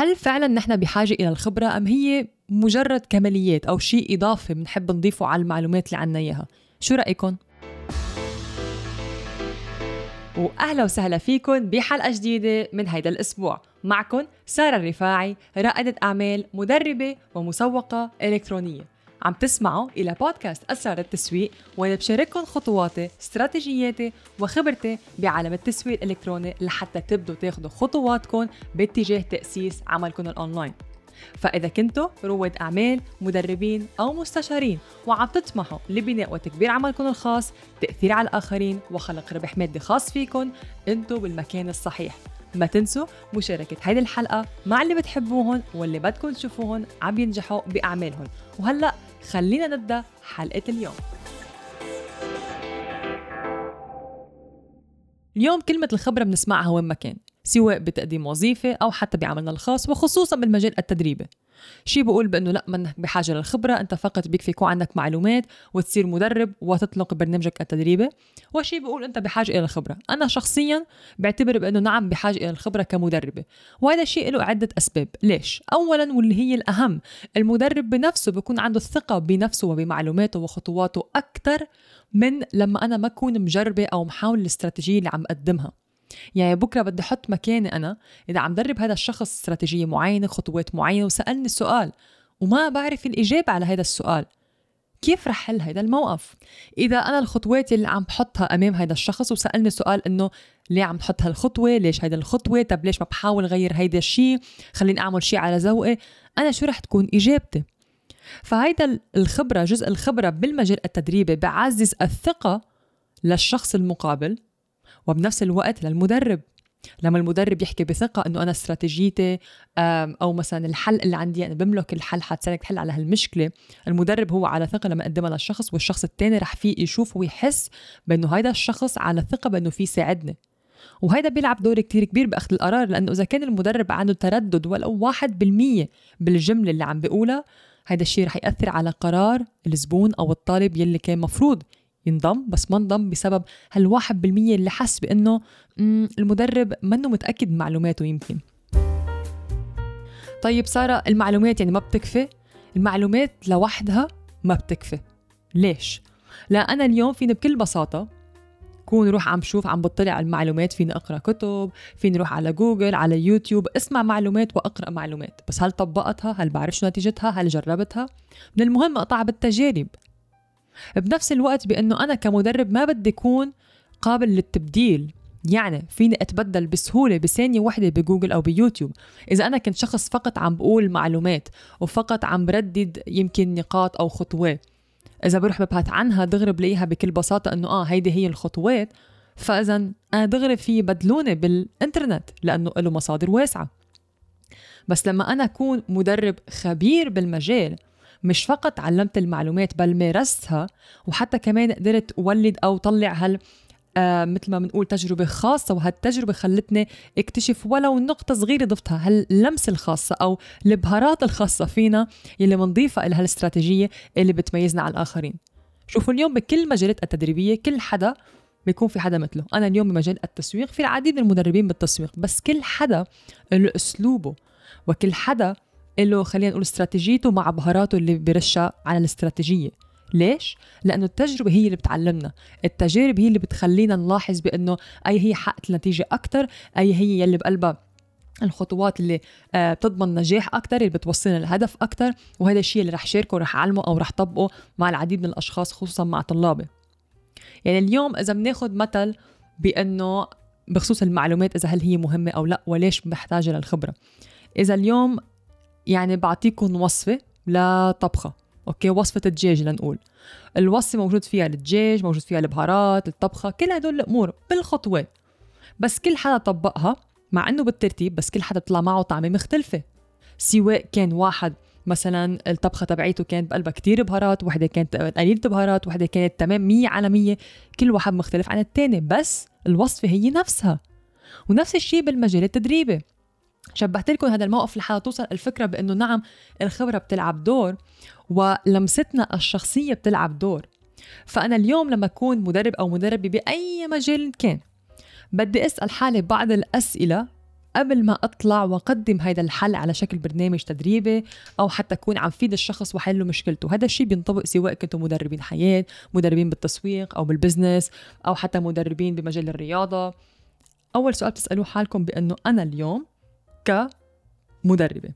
هل فعلا نحن بحاجة إلى الخبرة أم هي مجرد كماليات أو شيء إضافي بنحب نضيفه على المعلومات اللي عنا إياها؟ شو رأيكم؟ واهلا وسهلا فيكم بحلقة جديدة من هيدا الأسبوع. معكم سارة الرفاعي رائدة أعمال مدربة ومسوقة إلكترونية. عم تسمعوا إلى بودكاست أسرار التسويق وأنا بشارككم خطواتي استراتيجياتي وخبرتي بعالم التسويق الإلكتروني لحتى تبدوا تاخدوا خطواتكم باتجاه تأسيس عملكم الأونلاين. فإذا كنتوا رواد أعمال مدربين أو مستشارين وعم تطمحوا لبناء وتكبير عملكم الخاص تأثير على الآخرين وخلق ربح مادي خاص فيكم أنتوا بالمكان الصحيح. ما تنسوا مشاركة هيدي الحلقة مع اللي بتحبوهم واللي بدكم تشوفوهم عم ينجحوا بأعمالهم وهلأ خلينا نبدأ حلقة اليوم. اليوم كلمة الخبرة بنسمعها وين ما كان. سواء بتقديم وظيفة أو حتى بعملنا الخاص وخصوصا بالمجال التدريبي. شي بقول بأنه لا منك بحاجة للخبرة أنت فقط بيكفي يكون عندك معلومات وتصير مدرب وتطلق برنامجك التدريبي. وشي بقول أنت بحاجة إلى الخبرة أنا شخصيا بعتبر بأنه نعم بحاجة إلى الخبرة كمدربة. وهذا الشيء له عدة أسباب. ليش؟ أولا واللي هي الأهم المدرب بنفسه بيكون عنده الثقة بنفسه وبمعلوماته وخطواته أكثر من لما أنا ما أكون مجربة أو محاولة الاستراتيجية اللي عم أقدمها. يعني بكرة بدي أحط مكاني أنا إذا عم درب هذا الشخص استراتيجية معينة خطوات معينة وسألني سؤال وما بعرف الإجابة على هذا السؤال كيف رح حل هذا الموقف؟ إذا أنا الخطوات اللي عم بحطها أمام هذا الشخص وسألني سؤال إنه ليه عم تحط هالخطوة؟ ليش هيدا الخطوة؟ طب ليش ما بحاول غير هيدا الشيء؟ خليني أعمل شيء على ذوقي؟ أنا شو رح تكون إجابتي؟ فهيدا الخبرة جزء الخبرة بالمجال التدريبي بعزز الثقة للشخص المقابل وبنفس الوقت للمدرب. لما المدرب يحكي بثقة إنه أنا استراتيجيتي أو مثلا الحل اللي عندي أنا بملك الحل حتساعدك تحل على هالمشكلة المدرب هو على ثقة لما يقدمها للشخص والشخص الثاني رح فيه يشوف ويحس بإنه هيدا الشخص على ثقة بإنه فيه يساعدني وهيدا بيلعب دور كتير كبير بأخذ القرار لأنه إذا كان المدرب عنده تردد ولو واحد بالمية بالجملة اللي عم بيقولها هيدا الشيء رح يأثر على قرار الزبون أو الطالب يلي كان مفروض ينضم بس ما انضم بسبب هالواحد بالمية اللي حس بأنه المدرب منه متأكد من معلوماته يمكن. طيب سارة المعلومات يعني ما بتكفي؟ المعلومات لوحدها ما بتكفي. ليش؟ لا أنا اليوم فيني بكل بساطة كون روح عم شوف عم بطلع على المعلومات فيني أقرأ كتب فيني روح على جوجل على يوتيوب اسمع معلومات وأقرأ معلومات. بس هل طبقتها؟ هل بعرف شو نتيجتها؟ هل جربتها؟ من المهم أقطع بالتجارب. بنفس الوقت بأنه أنا كمدرب ما بدي أكون قابل للتبديل. يعني فيني أتبدل بسهولة بثانية واحدة بجوجل أو بيوتيوب. إذا أنا كنت شخص فقط عم بقول معلومات وفقط عم بردد يمكن نقاط أو خطوات إذا بروح ببحث عنها دغري بلاقيها بكل بساطة إنه آه هيدي هي الخطوات. فإذا أنا دغري في بدلوني بالإنترنت لأنه له مصادر واسعة. بس لما أنا أكون مدرب خبير بالمجال مش فقط علمت المعلومات بل مارستها وحتى كمان قدرت أولد أو طلع هال آه مثل ما بنقول تجربة خاصة وهالتجربة خلتني اكتشف ولو نقطة صغيرة ضفتها هاللمسة الخاصة أو البهارات الخاصة فينا يلي بنضيفها هالاستراتيجية اللي بتميزنا على الآخرين. شوفوا اليوم بكل المجالات التدريبية كل حدا بيكون في حدا مثله. أنا اليوم بمجال التسويق في العديد من المدربين بالتسويق بس كل حدا له أسلوبه وكل حدا له خلينا نقول استراتيجيته مع بهاراته اللي برشها على الاستراتيجية. ليش؟ لأنه التجربة هي اللي بتعلمنا. التجارب هي اللي بتخلينا نلاحظ بأنه أي هي حققت النتيجة أكتر أي هي يلي بقلبها الخطوات اللي آه، بتضمن نجاح أكتر اللي بتوصلنا للهدف أكتر وهذا الشيء اللي رح شاركه ورح أعلمه أو رح طبقه مع العديد من الأشخاص خصوصا مع طلابي. يعني اليوم إذا بناخد مثل بأنه بخصوص المعلومات إذا هل هي مهمة أو لا وليش محتاجة للخبرة. إذا اليوم يعني بعطيكم وصفة لطبخة أوكي؟ وصفة الدجاج لنقول. الوصفة موجود فيها الدجاج موجود فيها البهارات الطبخة كل هدول الأمور بالخطوات بس كل حدا طبقها مع إنه بالترتيب بس كل حدا طلع معه طعمة مختلفة. سواء كان واحد مثلا الطبخة تبعيته كانت بقلبها كتير بهارات وحدة كانت قليلة بهارات وحدة كانت تمام مية على مية كل واحد مختلف عن التاني. بس الوصفة هي نفسها. ونفس الشيء بالمجال التدريبي. شبهت لكم هذا الموقف لحتى توصل الفكرة بإنه نعم الخبرة بتلعب دور ولمستنا الشخصية بتلعب دور. فأنا اليوم لما أكون مدرب أو مدربة بأي مجال كان بدي أسأل حالي بعض الأسئلة قبل ما أطلع وأقدم هذا الحل على شكل برنامج تدريبي أو حتى أكون عم فيد الشخص وحل مشكلته. هذا الشيء بينطبق سواء كنتوا مدربين حياة مدربين بالتسويق أو بالبزنس أو حتى مدربين بمجال الرياضة. أول سؤال بتسألوه حالكم بإنه أنا اليوم كمدربة.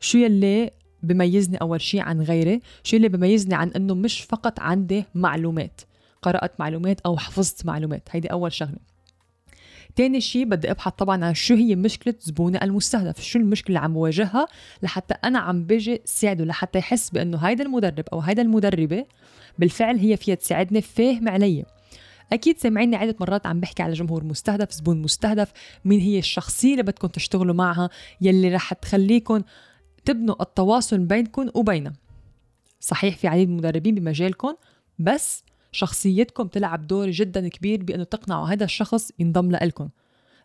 شو يلي بميزني أول شيء عن غيري؟ شو اللي بميزني عن إنه مش فقط عندي معلومات قرأت معلومات أو حفظت معلومات. هيدي أول شغلة. تاني شيء بدي أبحث طبعا عن شو هي مشكلة زبوني المستهدف شو المشكلة اللي عم بواجهها لحتى أنا عم بيجي ساعده لحتى يحس بإنه هيدا المدرب أو هيدا المدربة بالفعل هي فيها تساعدني فاهم علي. أكيد سامعيني عدة مرات عم بحكي على جمهور مستهدف زبون مستهدف مين هي الشخصية اللي بدكم تشتغلوا معها يلي رح تخليكم تبنوا التواصل بينكم وبينها. صحيح في عديد من المدربين بمجالكم بس شخصيتكم تلعب دور جدا كبير بأنه تقنعوا هذا الشخص ينضم لكم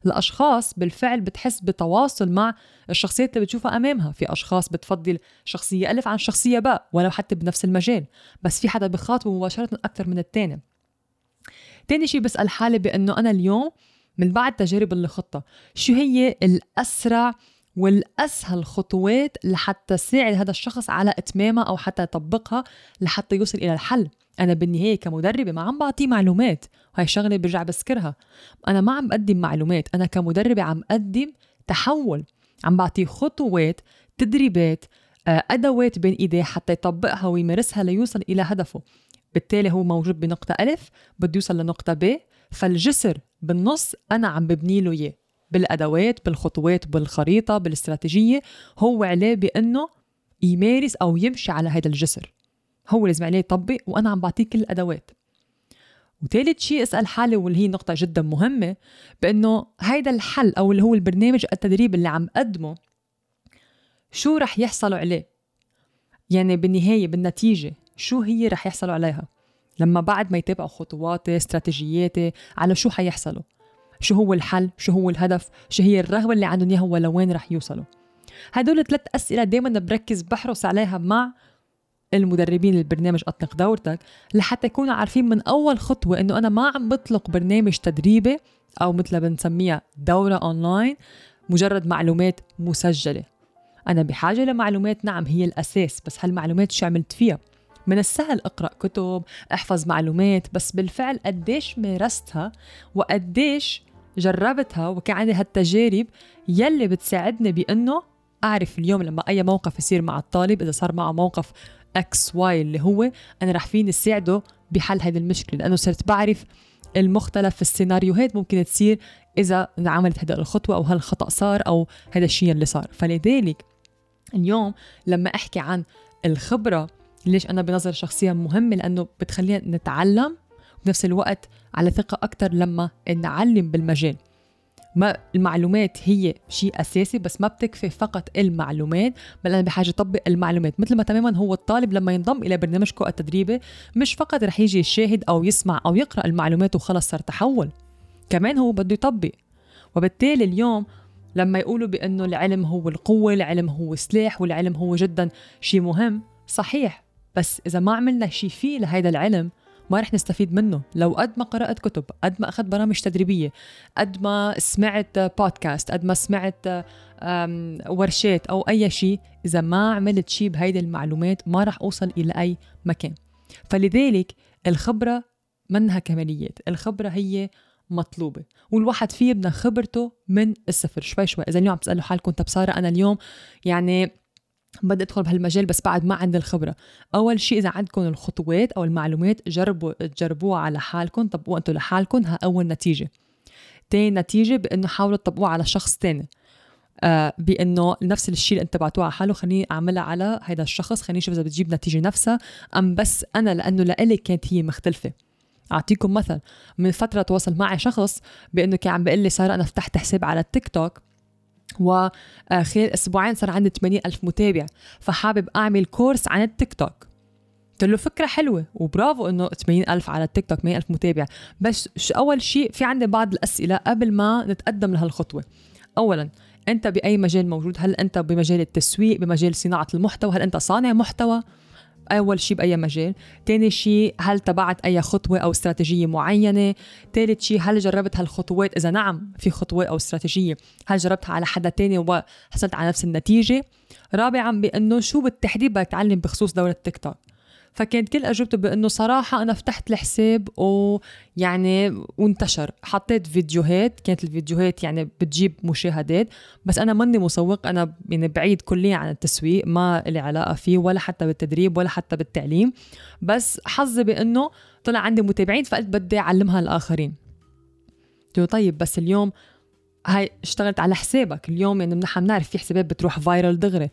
الأشخاص بالفعل بتحس بتواصل مع الشخصيات اللي بتشوفها أمامها. في أشخاص بتفضل شخصية ألف عن شخصية باء ولو حتى بنفس المجال. بس في حدا بخاطبه مباشرة أكثر من الثاني. تاني شيء بسأل حالي بأنه أنا اليوم من بعد تجارب اللي خطة شو هي الأسرع والأسهل خطوات لحتى تساعد هذا الشخص على إتمامها أو حتى يطبقها لحتى يوصل إلى الحل؟ أنا بالنهاية كمدربة ما عم بعطيه معلومات. هاي شغلة برجع بذكرها. أنا ما عم بقدم معلومات. أنا كمدربة عم أقدم تحول. عم بعطيه خطوات تدريبات آه، أدوات بين إيديه حتى يطبقها ويمارسها ليوصل إلى هدفه. بالتالي هو موجود بنقطة ألف بده يوصل لنقطة ب. فالجسر بالنص أنا عم ببني له إياه بالأدوات بالخطوات بالخريطة بالاستراتيجية. هو عليه بأنه يمارس أو يمشي على هذا الجسر. هو لازم عليه يطبق وأنا عم بعطيه كل الأدوات. وثالث شيء أسأل حالي واللي هي نقطة جدا مهمة بأنه هيدا الحل أو اللي هو البرنامج التدريب اللي عم قدمه شو رح يحصلوا عليه؟ يعني بالنهاية بالنتيجة. شو هي رح يحصلوا عليها؟ لما بعد ما يتابعوا خطواتي استراتيجياتي على شو حيحصلوا؟ شو هو الحل؟ شو هو الهدف؟ شو هي الرغبة اللي عندهم إياها؟ ولوين رح يوصلوا؟ هدول ثلاث أسئلة دايما بركز بحرص عليها مع المدربين البرنامج أطلق دورتك لحتى يكونوا عارفين من أول خطوة إنه أنا ما عم بطلق برنامج تدريبي أو مثل بنسميها دورة أونلاين مجرد معلومات مسجلة. أنا بحاجة لمعلومات نعم هي الأساس بس هالمعلومات شو عملت فيها؟ من السهل اقرأ كتب احفظ معلومات بس بالفعل قديش مارستها وقديش جربتها وكان عندي هالتجارب يلي بتساعدني بإنه أعرف اليوم لما أي موقف يصير مع الطالب إذا صار معه موقف X Y اللي هو أنا رح فيني ساعده بحل هذه المشكلة لأنه صرت بعرف المختلف السيناريوهات ممكن تصير إذا انعملت هذه الخطوة أو هالخطأ صار أو هذا الشيء اللي صار. فلذلك اليوم لما أحكي عن الخبرة ليش أنا بنظر شخصيا مهمة؟ لأنه بتخلينا نتعلم بنفس الوقت على ثقة أكثر لما نعلم بالمجال. ما المعلومات هي شيء أساسي بس ما بتكفي فقط المعلومات بل أنا بحاجة أطبق المعلومات. مثل ما تماما هو الطالب لما ينضم إلى برنامجكم التدريبي مش فقط رح يجي يشاهد أو يسمع أو يقرأ المعلومات وخلص صار تحول. كمان هو بده يطبق. وبالتالي اليوم لما يقولوا بأنه العلم هو القوة العلم هو سلاح والعلم هو جدا شيء مهم صحيح. بس إذا ما عملنا شيء فيه لهيدا العلم ما رح نستفيد منه. لو قد ما قرأت كتب قد ما أخذت برامج تدريبية قد ما سمعت بودكاست قد ما سمعت ورشات أو أي شيء إذا ما عملت شيء بهيدي المعلومات ما رح أوصل إلى أي مكان. فلذلك الخبرة منها كماليات. الخبرة هي مطلوبة. والواحد فيه بدنا خبرته من الصفر. شوي شوي. إذا اليوم عم تسألوا حالكم طب سارة أنا اليوم يعني بدي أدخل بهالمجال بس بعد ما عندي الخبرة. أول شيء إذا عندكم الخطوات أو المعلومات جربوا تجربوها على حالكم طبقوها أنتم لحالكم ها أول نتيجة. تاني نتيجة بإنه حاولوا تطبقوها على شخص تاني. آه بإنه نفس الشيء اللي أنت بعتوه على حاله خليني أعملها على هذا الشخص خليني أشوف إذا بتجيب نتيجة نفسها. أم بس أنا لأنه لإلي كانت هي مختلفة. أعطيكم مثل من فترة تواصل معي شخص بإنه كان عم بيقول لي ساره أنا فتحت حساب على التيك توك وخلال أسبوعين صار عندي 80 ألف متابع. فحابب أعمل كورس عن التيك توك. قلت له فكرة حلوة وبرافو إنه 80 ألف على التيك توك 100 ألف متابع. بس أول شيء في عندي بعض الأسئلة قبل ما نتقدم لهالخطوة. أولا أنت بأي مجال موجود؟ هل أنت بمجال التسويق بمجال صناعة المحتوى؟ هل أنت صانع محتوى؟ أول شيء بأي مجال. تاني شيء هل تبعت أي خطوة أو استراتيجية معينة؟ ثالث شيء هل جربت هالخطوات؟ إذا نعم في خطوة أو استراتيجية. هل جربتها على حدا تاني وحصلت على نفس النتيجة؟ رابعا بأنه شو بالتحديد بدك تعلم بخصوص دورة تيك توك. فكانت كل أجوبته بأنه صراحة أنا فتحت الحساب ويعني وانتشر. حطيت فيديوهات كانت الفيديوهات يعني بتجيب مشاهدات بس أنا ماني مسوق. أنا يعني بعيد كليا عن التسويق ما لي علاقة فيه ولا حتى بالتدريب ولا حتى بالتعليم. بس حظي بأنه طلع عندي متابعين فقلت بدي أعلمها الآخرين. طيب بس اليوم هاي اشتغلت على حسابك. اليوم يعني نحن بنعرف في حسابات بتروح فايرل دغري.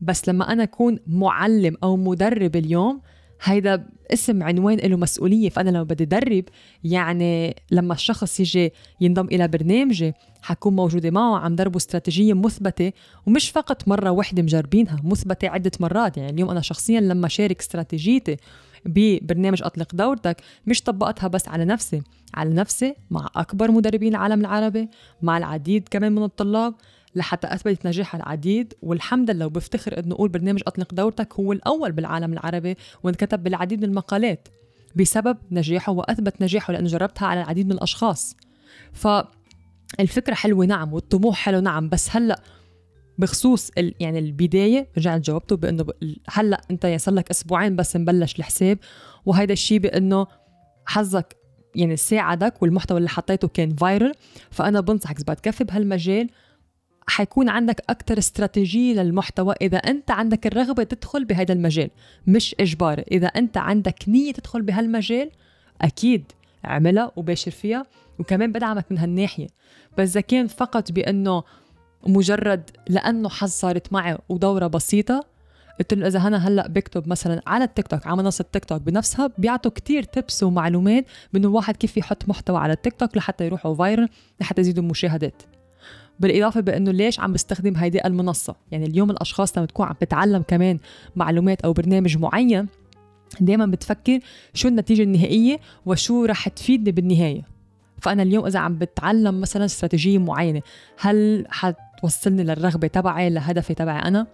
بس لما أنا أكون معلم أو مدرب اليوم هيدا اسم عنوان له مسؤولية فأنا لما بدي ادرب يعني لما الشخص يجي ينضم إلى برنامجي حكون موجودة معه عم دربه استراتيجية مثبتة ومش فقط مرة واحدة مجربينها مثبتة عدة مرات. يعني اليوم أنا شخصيا لما شارك استراتيجيتي ببرنامج أطلق دورتك مش طبقتها بس على نفسي على نفسي مع أكبر مدربين العالم العربي مع العديد كمان من الطلاب. لحتى اثبتت نجاحها العديد. والحمد لله وبفتخر إنه أقول برنامج أطلق دورتك هو الأول بالعالم العربي وانكتب بالعديد من المقالات بسبب نجاحه وأثبت نجاحه لأنه جربتها على العديد من الأشخاص. فالفكرة حلوة نعم والطموح حلو نعم بس هلأ بخصوص ال يعني البداية رجعت جاوبته بإنه هلأ أنت صار لك أسبوعين بس مبلش الحساب. وهيدا الشيء بإنه حظك يعني ساعدك والمحتوى اللي حطيته كان فايرل فأنا بنصحك إذا بتكفي بهالمجال حيكون عندك أكتر استراتيجية للمحتوى إذا أنت عندك الرغبة تدخل بهذا المجال مش إجباري إذا أنت عندك نية تدخل بهالمجال أكيد اعملها وباشر فيها وكمان بدعمك من هالناحية. بس إذا كان فقط بأنه مجرد لأنه حظ صارت معي ودورة بسيطة قلت له إذا أنا هلأ بكتب مثلا على التيك توك على منصة تيك توك بنفسها بيعطوا كتير تبس ومعلومات بأنه الواحد كيف يحط محتوى على التيك توك لحتى يروحوا فايرل لحتى يزيدوا المشاهدات بالإضافة بأنه ليش عم بستخدم هيدي المنصة؟ يعني اليوم الأشخاص لما تكون عم بتعلم كمان معلومات أو برنامج معين دائما بتفكر شو النتيجة النهائية وشو رح تفيدني بالنهاية. فأنا اليوم إذا عم بتعلم مثلا استراتيجية معينة هل حتوصلني للرغبة تبعي لهدفي تبعي أنا؟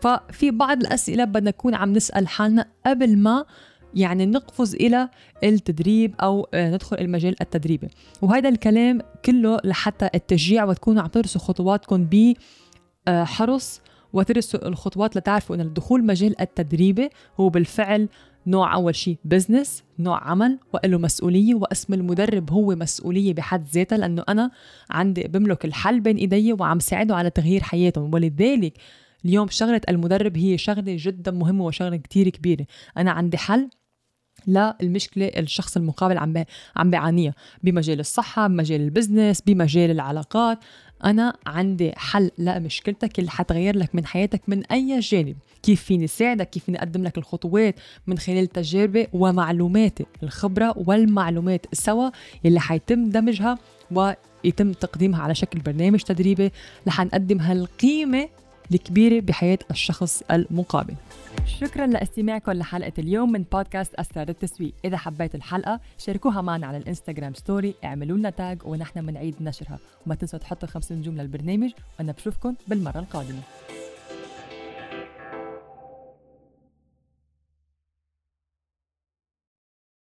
ففي بعض الأسئلة بدنا نكون عم نسأل حالنا قبل ما يعني نقفز إلى التدريب أو آه، ندخل المجال التدريبي وهذا الكلام كله لحتى التشجيع وتكونوا عم تدرسوا خطواتكم بحرص آه، وتدرسوا الخطوات لتعرفوا أن الدخول مجال التدريبي هو بالفعل نوع أول شيء business نوع عمل وله مسؤولية واسم المدرب هو مسؤولية بحد ذاتها لأنه أنا عندي بملك الحل بين إيدي وعم ساعده على تغيير حياتهم. ولذلك اليوم شغلة المدرب هي شغلة جدا مهمة وشغلة كتير كبيرة. أنا عندي حل للمشكلة الشخص المقابل عم عم بيعانيها. بمجال الصحة بمجال ال business بمجال العلاقات. أنا عندي حل لمشكلتك اللي حتغير لك من حياتك من أي جانب. كيف فيني ساعدك؟ كيف فيني أقدم لك الخطوات من خلال تجاربي ومعلوماتي الخبرة والمعلومات سوا اللي حيتم دمجها ويتم تقديمها على شكل برنامج تدريبي. لحنقدم هالقيمة الكبيرة بحياة الشخص المقابل. شكرا لاستماعكم لحلقة اليوم من بودكاست أسرار التسويق. إذا حبيتوا الحلقة شاركوها معنا على الإنستغرام story اعملوا لنا tag ونحن بنعيد نشرها. وما تنسوا تحطوا خمس نجوم للبرنامج وأنا بشوفكم بالمرة القادمة.